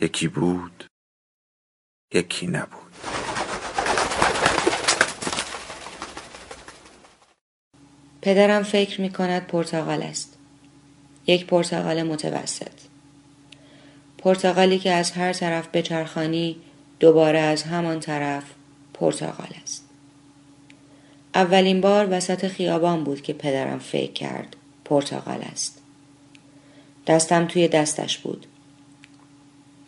یکی بود یکی نبود. پدرم فکر می کند پرتغال است. یک پرتغال متوسط. پرتغالی که از هر طرف به چرخانی دوباره از همان طرف پرتغال است. اولین بار وسط خیابان بود که پدرم فکر کرد پرتغال است. دستم توی دستش بود.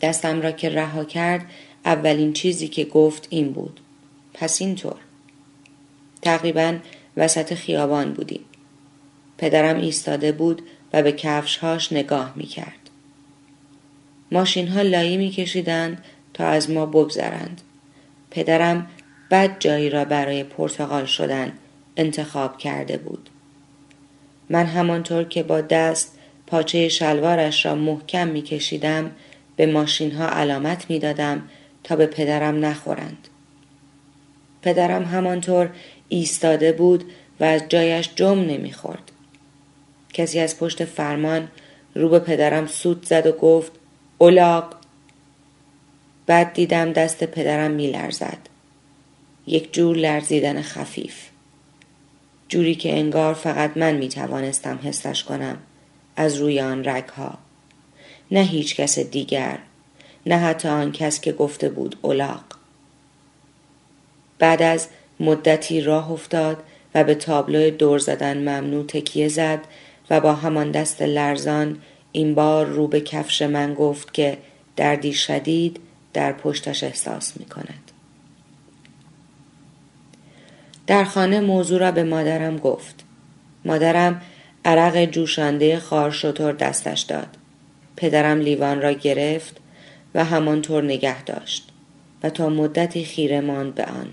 دستم را که رها کرد اولین چیزی که گفت این بود پس اینطور تقریبا وسط خیابان بودیم پدرم ایستاده بود و به کفشهاش نگاه می کرد. ماشین ها لایی می کشیدند تا از ما بگذرند. پدرم بد جایی را برای پرتغال شدن انتخاب کرده بود. من همانطور که با دست پاچه شلوارش را محکم می کشیدم به ماشین ها علامت می دادم تا به پدرم نخورند. پدرم همانطور ایستاده بود و از جایش جم نمی‌خورد. کسی از پشت فرمان رو به پدرم سود زد و گفت اولاق بعد دیدم دست پدرم میلرزد یک جور لرزیدن خفیف جوری که انگار فقط من می توانستم حسش کنم از روی آن رگها نه هیچ کس دیگر نه حتی آن کس که گفته بود اولاق بعد از مدتی راه افتاد و به تابلو دور زدن ممنوع تکیه زد و با همان دست لرزان این بار رو به کفش من گفت که دردی شدید در پشتش احساس می کند. در خانه موضوع را به مادرم گفت. مادرم عرق جوشانده خار دستش داد. پدرم لیوان را گرفت و همانطور نگه داشت و تا مدتی خیره ماند به آن.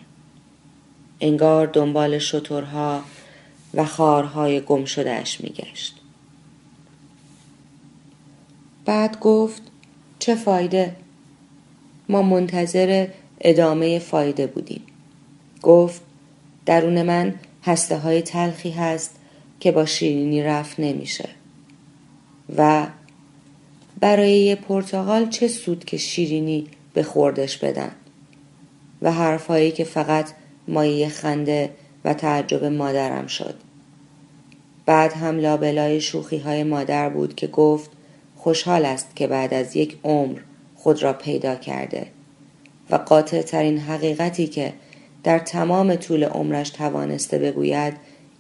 انگار دنبال شطورها و خارهای گم شدهش میگشت. بعد گفت چه فایده؟ ما منتظر ادامه فایده بودیم. گفت درون من هسته های تلخی هست که با شیرینی رفت نمیشه. و برای یه پرتغال چه سود که شیرینی به خوردش بدن و حرفهایی که فقط مایه خنده و تعجب مادرم شد. بعد هم لابلای شوخی های مادر بود که گفت خوشحال است که بعد از یک عمر خود را پیدا کرده و قاطع ترین حقیقتی که در تمام طول عمرش توانسته بگوید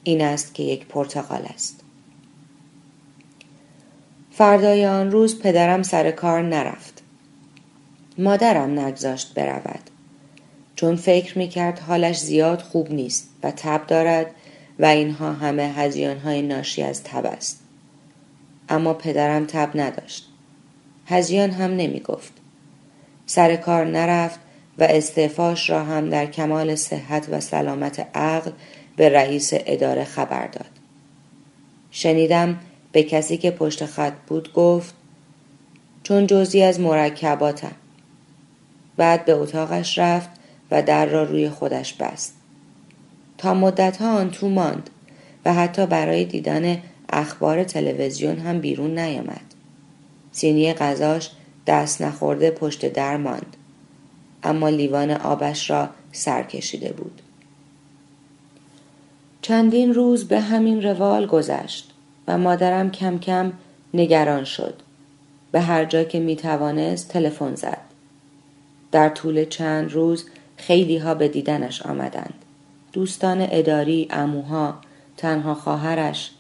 این است که یک پرتغال است. فردای آن روز پدرم سر کار نرفت. مادرم نگذاشت برود. چون فکر می کرد حالش زیاد خوب نیست و تب دارد و اینها همه هزیان های ناشی از تب است. اما پدرم تب نداشت. هزیان هم نمی گفت. سر کار نرفت و استعفاش را هم در کمال صحت و سلامت عقل به رئیس اداره خبر داد. شنیدم به کسی که پشت خط بود گفت چون جزی از مرکباتم. بعد به اتاقش رفت و در را روی خودش بست. تا مدتها آن تو ماند و حتی برای دیدن اخبار تلویزیون هم بیرون نیامد. سینی غذاش دست نخورده پشت در ماند. اما لیوان آبش را سر کشیده بود. چندین روز به همین روال گذشت و مادرم کم کم نگران شد. به هر جا که می توانست تلفن زد. در طول چند روز خیلی ها به دیدنش آمدند. دوستان اداری، اموها، تنها خواهرش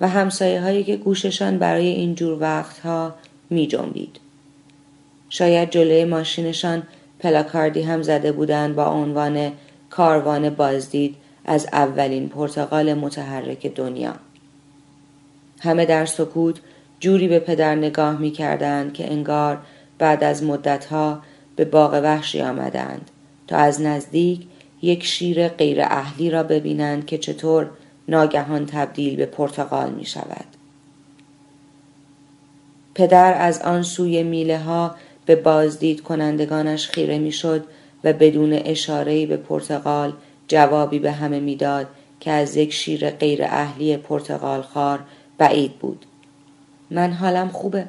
و همسایه هایی که گوششان برای این جور وقتها می جنبید. شاید جلوی ماشینشان پلاکاردی هم زده بودند با عنوان کاروان بازدید از اولین پرتغال متحرک دنیا. همه در سکوت جوری به پدر نگاه می کردند که انگار بعد از مدتها به باغ وحشی آمدند تا از نزدیک یک شیر غیر اهلی را ببینند که چطور ناگهان تبدیل به پرتغال می شود. پدر از آن سوی میله ها به بازدید کنندگانش خیره می‌شد و بدون اشارهی به پرتغال جوابی به همه می‌داد که از یک شیر غیر اهلی پرتغال خار بعید بود. من حالم خوبه.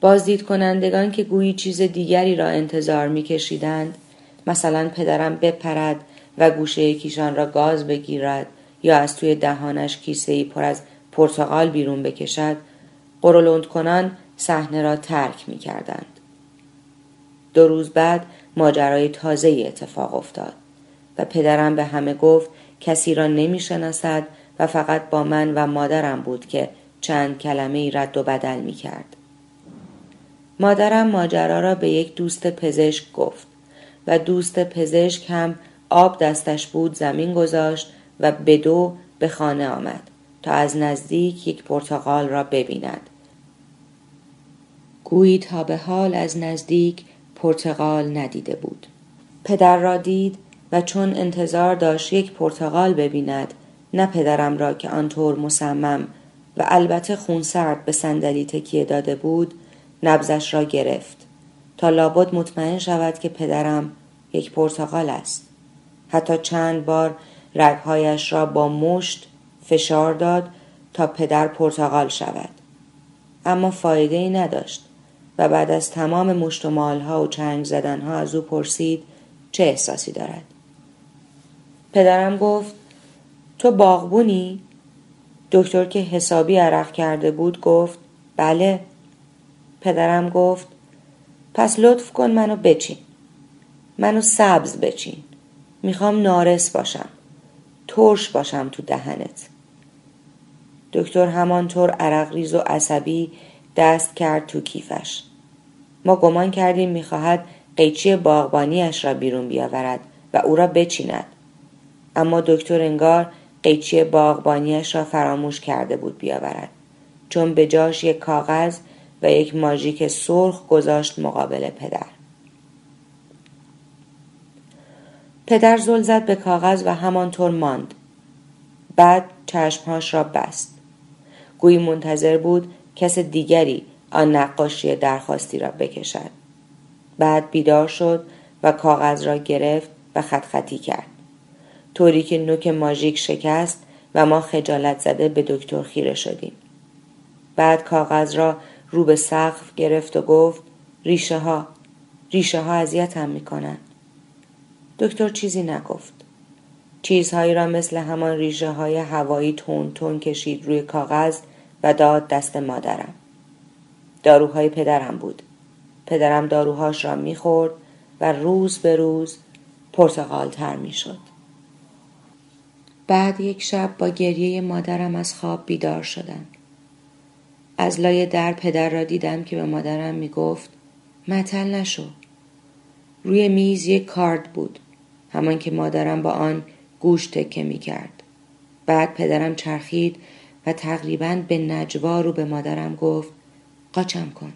بازدید کنندگان که گویی چیز دیگری را انتظار میکشیدند مثلا پدرم بپرد و گوشه یکیشان را گاز بگیرد یا از توی دهانش کیسه ای پر از پرتغال بیرون بکشد قرولند کنان صحنه را ترک می کردند. دو روز بعد ماجرای تازه اتفاق افتاد و پدرم به همه گفت کسی را نمی شناسد و فقط با من و مادرم بود که چند کلمه ای رد و بدل می کرد. مادرم ماجرا را به یک دوست پزشک گفت و دوست پزشک هم آب دستش بود زمین گذاشت و به دو به خانه آمد تا از نزدیک یک پرتغال را ببیند. گویی تا به حال از نزدیک پرتغال ندیده بود. پدر را دید و چون انتظار داشت یک پرتغال ببیند نه پدرم را که آنطور مصمم و البته خونسرد به صندلی تکیه داده بود نبزش را گرفت. تا لابد مطمئن شود که پدرم یک پرتغال است. حتی چند بار رگهایش را با مشت فشار داد تا پدر پرتغال شود. اما فایده ای نداشت و بعد از تمام مشت و ها و چنگ ها از او پرسید چه احساسی دارد. پدرم گفت تو باغبونی؟ دکتر که حسابی عرق کرده بود گفت بله. پدرم گفت پس لطف کن منو بچین منو سبز بچین می‌خوام نارس باشم ترش باشم تو دهنت. دکتر همانطور عرق ریز و عصبی دست کرد تو کیفش. ما گمان کردیم می‌خواهد قیچی باغبانیش را بیرون بیاورد و او را بچیند. اما دکتر انگار قیچی باغبانیش را فراموش کرده بود بیاورد. چون به جاش یک کاغذ و یک ماژیک سرخ گذاشت مقابل پدر. پدر زل زد به کاغذ و همانطور ماند. بعد چشمهاش را بست. گویی منتظر بود کس دیگری آن نقاشی درخواستی را بکشد. بعد بیدار شد و کاغذ را گرفت و خط خطی کرد. طوری که نوک ماژیک شکست و ما خجالت زده به دکتر خیره شدیم. بعد کاغذ را رو به سقف گرفت و گفت ریشه ها ریشه ها اذیتم می‌کنن. دکتر چیزی نگفت. چیزهایی را مثل همان ریشه های هوایی تون تون کشید روی کاغذ و داد دست مادرم. داروهای پدرم بود. پدرم داروهاش را می‌خورد و روز به روز پرتغال تر می‌شد. بعد یک شب با گریه مادرم از خواب بیدار شدم. از لای در پدر را دیدم که به مادرم می‌گفت متل نشو. روی میز یک کارد بود همان که مادرم با آن گوش تکه می کرد. بعد پدرم چرخید و تقریبا به نجوا رو به مادرم گفت قاچم کن.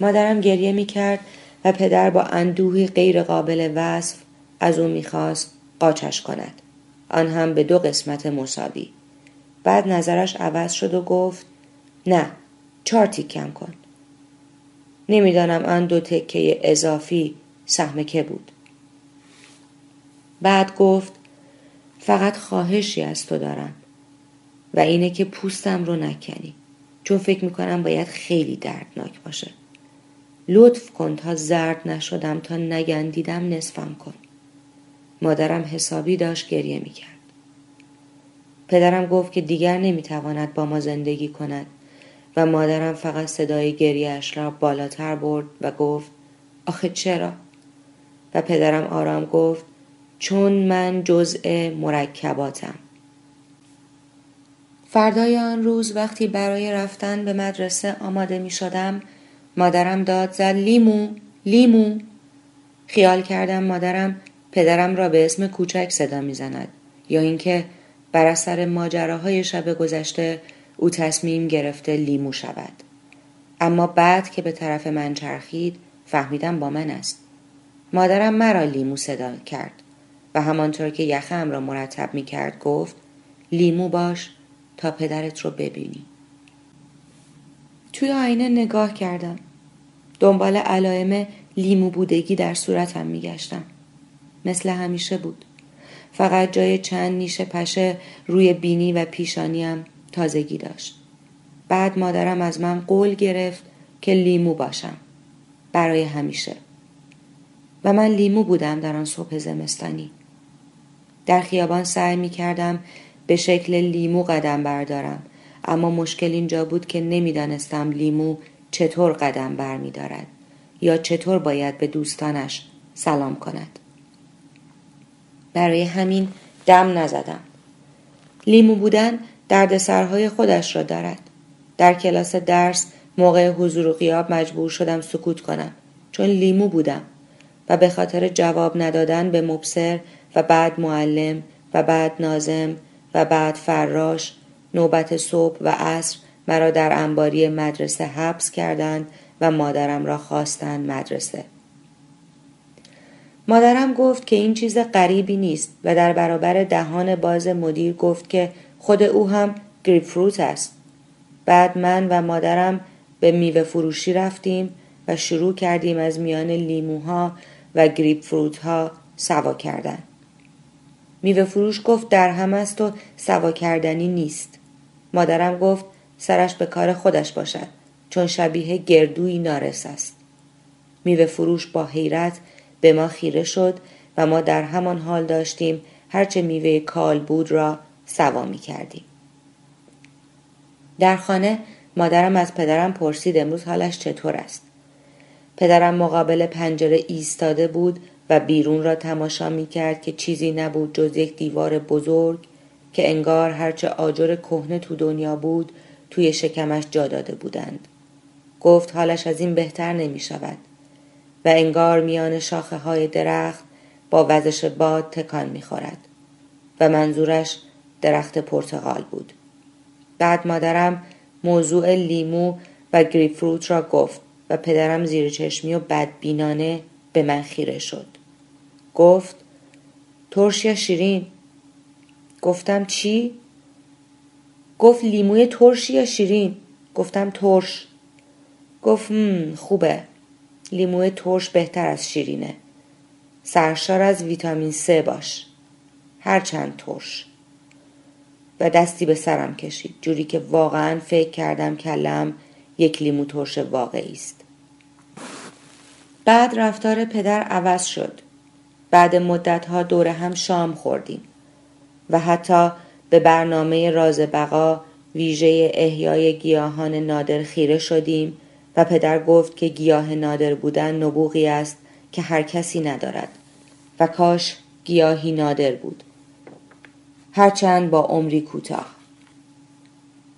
مادرم گریه می کرد و پدر با اندوهی غیر قابل وصف از او می‌خواست قاچش کند. آن هم به دو قسمت مساوی. بعد نظرش عوض شد و گفت نه چهار تیکم کن. نمی‌دانم آن دو تکه اضافی سهم که بود. بعد گفت فقط خواهشی از تو دارم و اینه که پوستم رو نکنی چون فکر می‌کنم باید خیلی دردناک باشه. لطف کن تا زرد نشدم تا نگندیدم نصفم کن. مادرم حسابی داشت گریه می‌کرد. پدرم گفت که دیگر نمی‌تواند با ما زندگی کند و مادرم فقط صدای گریهش را بالاتر برد و گفت آخه چرا؟ و پدرم آرام گفت چون من جزء مرکباتم. فردای آن روز وقتی برای رفتن به مدرسه آماده می شدم مادرم داد زد لیمو لیمو. خیال کردم مادرم پدرم را به اسم کوچک صدا می‌زند یا اینکه بر اثر ماجراهای شب گذشته او تصمیم گرفته لیمو شود. اما بعد که به طرف من چرخید فهمیدم با من است. مادرم مرا لیمو صدا کرد و همانطور که یخم را مرتب می کرد گفت لیمو باش تا پدرت رو ببینی. توی آینه نگاه کردم. دنبال علائم لیمو بودگی در صورتم میگشتم. مثل همیشه بود. فقط جای چند نیش پشه روی بینی و پیشانیم تازگی داشت. بعد مادرم از من قول گرفت که لیمو باشم. برای همیشه. و من لیمو بودم در آن صبح زمستانی. در خیابان سعی می کردم به شکل لیمو قدم بردارم. اما مشکل اینجا بود که نمی‌دانستم لیمو چطور قدم بر می دارد یا چطور باید به دوستانش سلام کند. برای همین دم نزدم. لیمو بودن دردسرهای خودش را دارد. در کلاس درس موقع حضور و قیاب مجبور شدم سکوت کنم چون لیمو بودم و به خاطر جواب ندادن به مبصر و بعد معلم و بعد نازم و بعد فراش نوبت صبح و عصر مرا در انباری مدرسه حبس کردند و مادرم را خواستند مدرسه. مادرم گفت که این چیز غریبی نیست و در برابر دهان باز مدیر گفت که خود او هم گریپ فروت است. بعد من و مادرم به میوه فروشی رفتیم و شروع کردیم از میان لیموها و گریپ فروت ها سوا کردن. میوه فروش گفت در هم است و سوا کردنی نیست. مادرم گفت سرش به کار خودش باشد چون شبیه گردوی نارس است. میوه فروش با حیرت به ما خیره شد و ما در همان حال داشتیم هرچه میوه کال بود را سوا می کردیم. در خانه مادرم از پدرم پرسید امروز حالش چطور است. پدرم مقابل پنجره ایستاده بود و بیرون را تماشا می کرد که چیزی نبود جز یک دیوار بزرگ که انگار هرچه آجر کهنه تو دنیا بود توی شکمش جا داده بودند. گفت حالش از این بهتر نمی شود و انگار میان شاخه های درخت با وزش باد تکان می خورد و منظورش درخت پرتغال بود. بعد مادرم موضوع لیمو و گریپفروت را گفت و پدرم زیر چشمی و بدبینانه به من خیره شد. گفت ترش یا شیرین؟ گفتم چی؟ گفت لیموی ترش یا شیرین؟ گفتم ترش. گفت خوبه. لیموی ترش بهتر از شیرینه. سرشار از ویتامین C باش. هرچند ترش. و دستی به سرم کشید جوری که واقعا فکر کردم کلم یک لیمو ترش واقعی است. بعد رفتار پدر عوض شد. بعد مدتها دور هم شام خوردیم و حتی به برنامه راز بقا ویژه احیای گیاهان نادر خیره شدیم و پدر گفت که گیاه نادر بودن نبوغی است که هر کسی ندارد. و کاش گیاهی نادر بود. هرچند با عمری کوتاه.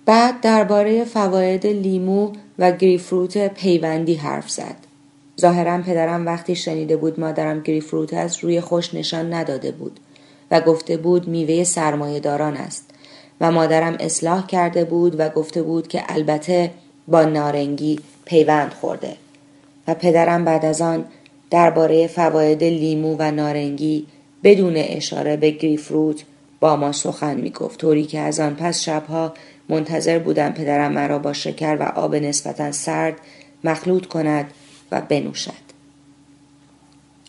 بعد درباره فواید لیمو و گریفروت پیوندی حرف زد. ظاهرا پدرم وقتی شنیده بود مادرم گریفروت است روی خوش نشان نداده بود و گفته بود میوه سرمایه داران است. و مادرم اصلاح کرده بود و گفته بود که البته با نارنگی پیوند خورده و پدرم بعد از آن درباره فواید لیمو و نارنگی بدون اشاره به گریفروت با ما سخن می گفت طوری که از آن پس شبها منتظر بودم پدرم مرا با شکر و آب نسبتا سرد مخلوط کند و بنوشد.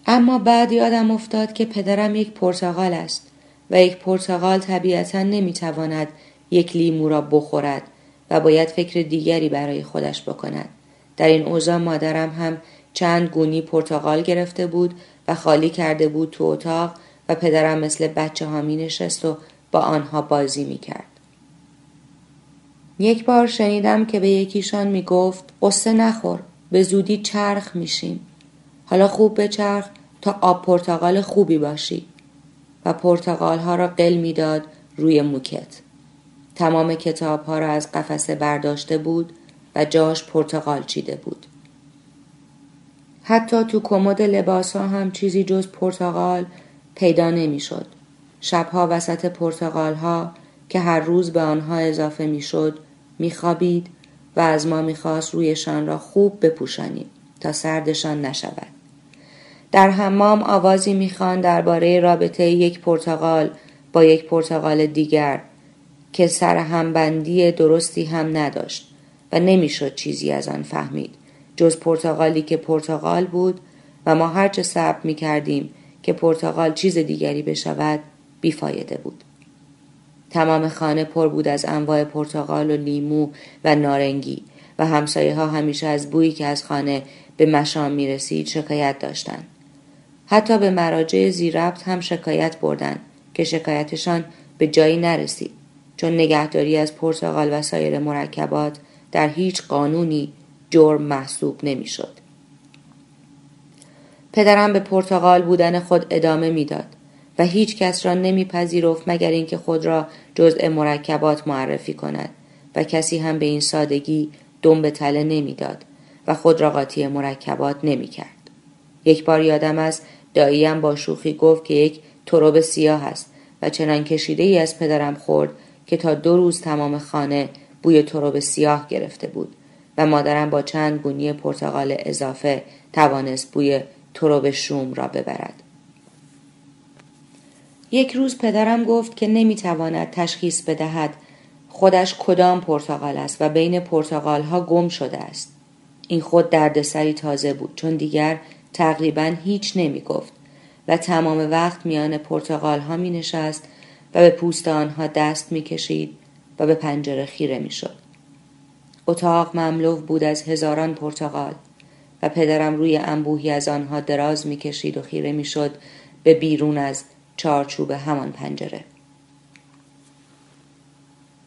اما بعد یادم افتاد که پدرم یک پرتغال است و یک پرتغال طبیعتا نمی‌تواند یک لیمو را بخورد. و باید فکر دیگری برای خودش بکند در این اوضاع مادرم هم چند گونی پرتغال گرفته بود و خالی کرده بود تو اتاق و پدرم مثل بچه ها می نشست و با آنها بازی می کرد. یک بار شنیدم که به یکیشان می گفت قصه نخور به زودی چرخ میشیم. حالا خوب به چرخ تا آب پرتقال خوبی باشی و پرتقال ها را قل می‌داد روی موکت. تمام کتاب ها را از قفسه برداشته بود و جاش پرتقال چیده بود. حتی تو کمد لباس ها هم چیزی جز پرتقال پیدا نمی‌شد. شبها وسط پرتغال ها که هر روز به آنها اضافه می‌شد میخوابید و از ما می‌خواست رویشان را خوب بپوشانیم تا سردشان نشود در حمام آوازی می‌خوان درباره رابطه یک پرتغال با یک پرتغال دیگر که سر همبندی درستی هم نداشت و نمی‌شد چیزی از آن فهمید جز پرتغالی که پرتغال بود و ما هرچه صبر می کردیم که پرتغال چیز دیگری بشود بیفایده بود تمام خانه پر بود از انواع پرتغال و لیمو و نارنگی و همسایه ها همیشه از بویی که از خانه به مشام می رسید شکایت داشتند. حتی به مراجع زیربط هم شکایت بردند که شکایتشان به جایی نرسید چون نگهداری از پرتغال و سایر مرکبات در هیچ قانونی جرم محسوب نمی‌شد. پدرم به پرتغال بودن خود ادامه می‌داد و هیچ کس را نمیپذیرفت مگر اینکه خود را جزء مرکبات معرفی کند و کسی هم به این سادگی دم به تله نمی‌داد و خود را قاطی مرکبات نمی‌کرد. یک بار یادم است داییم با شوخی گفت که یک تروب سیاه است و چنان کشیده ای از پدرم خورد که تا دو روز تمام خانه بوی تروب سیاه گرفته بود و مادرم با چند گونی پرتغال اضافه توانست بوی تروب شوم را ببرد. یک روز پدرم گفت که نمی‌تواند تشخیص بدهد خودش کدام پرتغال است و بین پرتغال ها گم شده است. این خود دردسری تازه بود چون دیگر تقریبا هیچ نمی گفت و تمام وقت میان پرتغال ها می نشست و به پوست آنها دست می کشید و به پنجره خیره می شد. اتاق مملو بود از هزاران پرتغال و پدرم روی انبوهی از آنها دراز می کشید و خیره می شد به بیرون از چارچوب همان پنجره.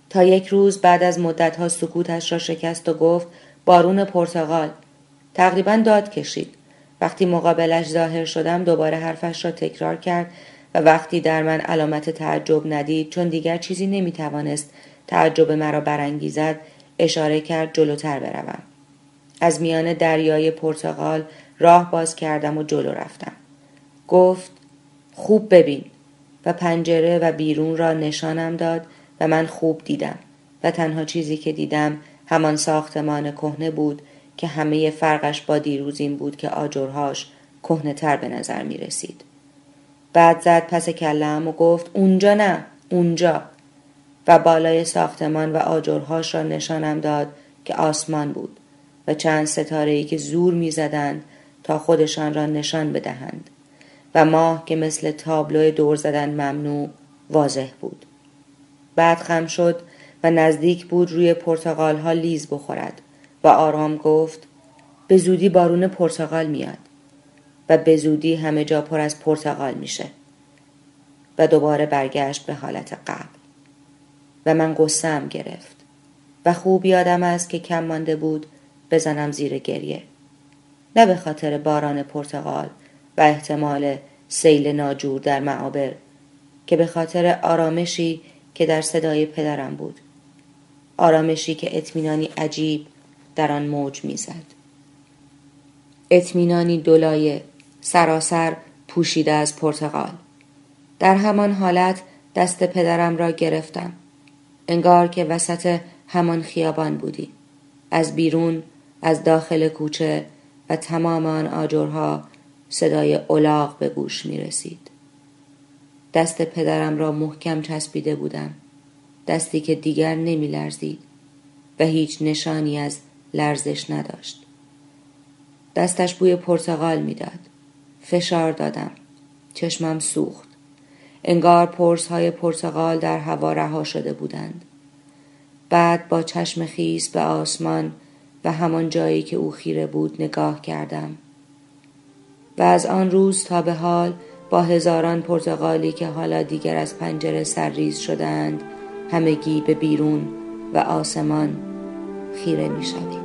تا یک روز بعد از مدتها سکوتش را شکست و گفت بارون پرتغال تقریبا داد کشید وقتی مقابلش ظاهر شدم دوباره حرفش را تکرار کرد و وقتی در من علامت تعجب ندید چون دیگر چیزی نمی‌توانست تعجب مرا برانگیزد اشاره کرد جلوتر بروم. از میان دریای پرتغال راه باز کردم و جلو رفتم. گفت خوب ببین. و پنجره و بیرون را نشانم داد و من خوب دیدم. و تنها چیزی که دیدم همان ساختمان کهنه بود که همه فرقش با دیروز این بود که آجرهاش کهنه تر به نظر می رسید. بعد زد پس کلم و گفت اونجا نه اونجا و بالای ساختمان و آجرهاش را نشانم داد که آسمان بود و چند ستاره ای که زور می زدند تا خودشان را نشان بدهند و ماه که مثل تابلو دور زدن ممنوع واضح بود. بعد خم شد و نزدیک بود روی پرتغال ها لیز بخورد و آرام گفت به زودی بارون پرتغال میاد و به زودی همه جا پر از پرتغال میشه و دوباره برگشت به حالت قبل. و من قصم گرفت و خوب یادم است که کم مانده بود بزنم زیر گریه. نه به خاطر باران پرتغال و احتمال سیل ناجور در معابر که به خاطر آرامشی که در صدای پدرم بود. آرامشی که اطمینانی عجیب در آن موج می‌زد. اطمینانی دولایه سراسر پوشیده از پرتغال در همان حالت دست پدرم را گرفتم. انگار که وسط همان خیابان بودی. از بیرون از داخل کوچه و تمام آن آجرها صدای اولاغ به گوش می رسید. دست پدرم را محکم چسبیده بودم. دستی که دیگر نمی لرزید و هیچ نشانی از لرزش نداشت. دستش بوی پرتغال می‌داد فشار دادم. چشمم سوخت. انگار پرس های پرتغال در هوا رها شده بودند. بعد با چشم خیس به آسمان و همان جایی که او خیره بود نگاه کردم. و از آن روز تا به حال با هزاران پرتغالی که حالا دیگر از پنجره سرریز شدند همگی به بیرون و آسمان خیره می شدیم.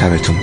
شبتون